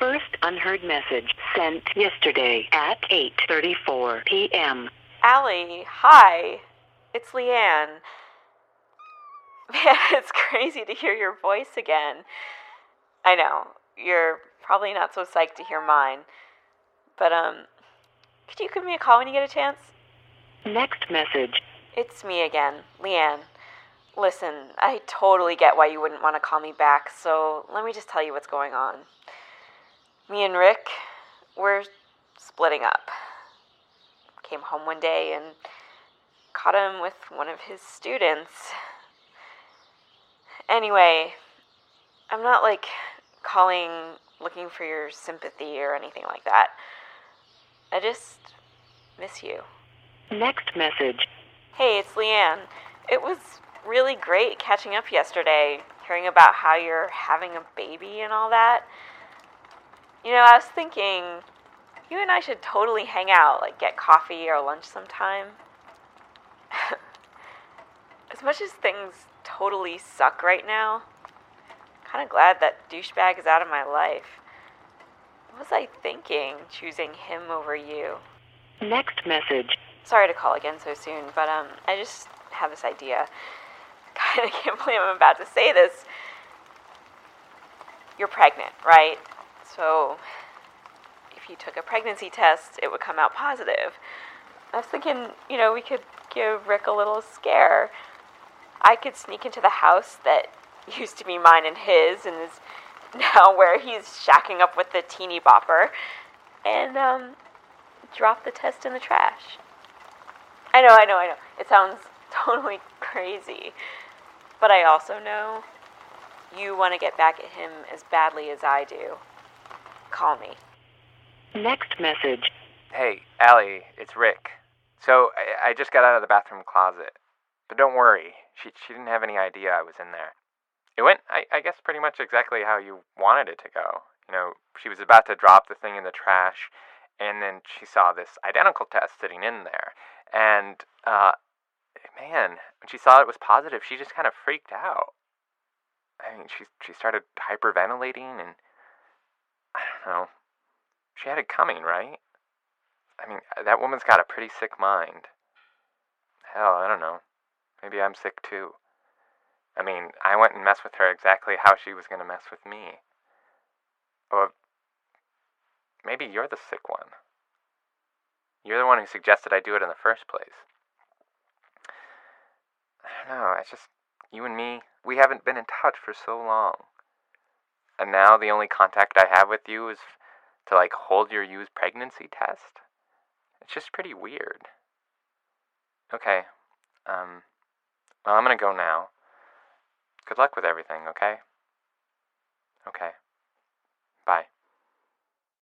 First unheard message sent yesterday at 8:34 p.m. Allie, hi. It's Leanne. Man, it's crazy to hear your voice again. I know, you're probably not so psyched to hear mine. But, um, could you give me a call when you get a chance? Next message. It's me again, Leanne. Listen, I totally get why you wouldn't want to call me back, so let me just tell you what's going on. Me and Rick, we're splitting up. Came home one day and caught him with one of his students. Anyway, I'm not like calling looking for your sympathy or anything like that. I just miss you. Next message. Hey, it's Leanne. It was really great catching up yesterday, hearing about how you're having a baby and all that. You know, I was thinking you and I should totally hang out, like get coffee or lunch sometime. as much as things totally suck right now, I'm kind of glad that douchebag is out of my life. What was I thinking choosing him over you? Next message. Sorry to call again so soon, but um, I just have this idea. God, I can't believe I'm about to say this. You're pregnant, right? So, if you took a pregnancy test, it would come out positive. I was thinking, you know, we could give Rick a little scare. I could sneak into the house that used to be mine and his, and is now where he's shacking up with the teeny bopper, and um, drop the test in the trash. I know, I know, I know. It sounds totally crazy. But I also know you want to get back at him as badly as I do. Call me. Next message. Hey, Allie, it's Rick. So I, I just got out of the bathroom closet. But don't worry, she, she didn't have any idea I was in there. It went, I, I guess, pretty much exactly how you wanted it to go. You know, she was about to drop the thing in the trash, and then she saw this identical test sitting in there. And, uh, man, when she saw it was positive, she just kind of freaked out. I mean, she she started hyperventilating, and I don't know. She had it coming, right? I mean, uh, that woman's got a pretty sick mind. Hell, I don't know. Maybe I'm sick too. I mean, I went and messed with her exactly how she was going to mess with me. Or maybe you're the sick one. You're the one who suggested I do it in the first place. I don't know, it's just you and me, we haven't been in touch for so long. And now the only contact I have with you is to like hold your used pregnancy test. It's just pretty weird. Okay. Um well, I'm going to go now. Good luck with everything, okay? Okay. Bye.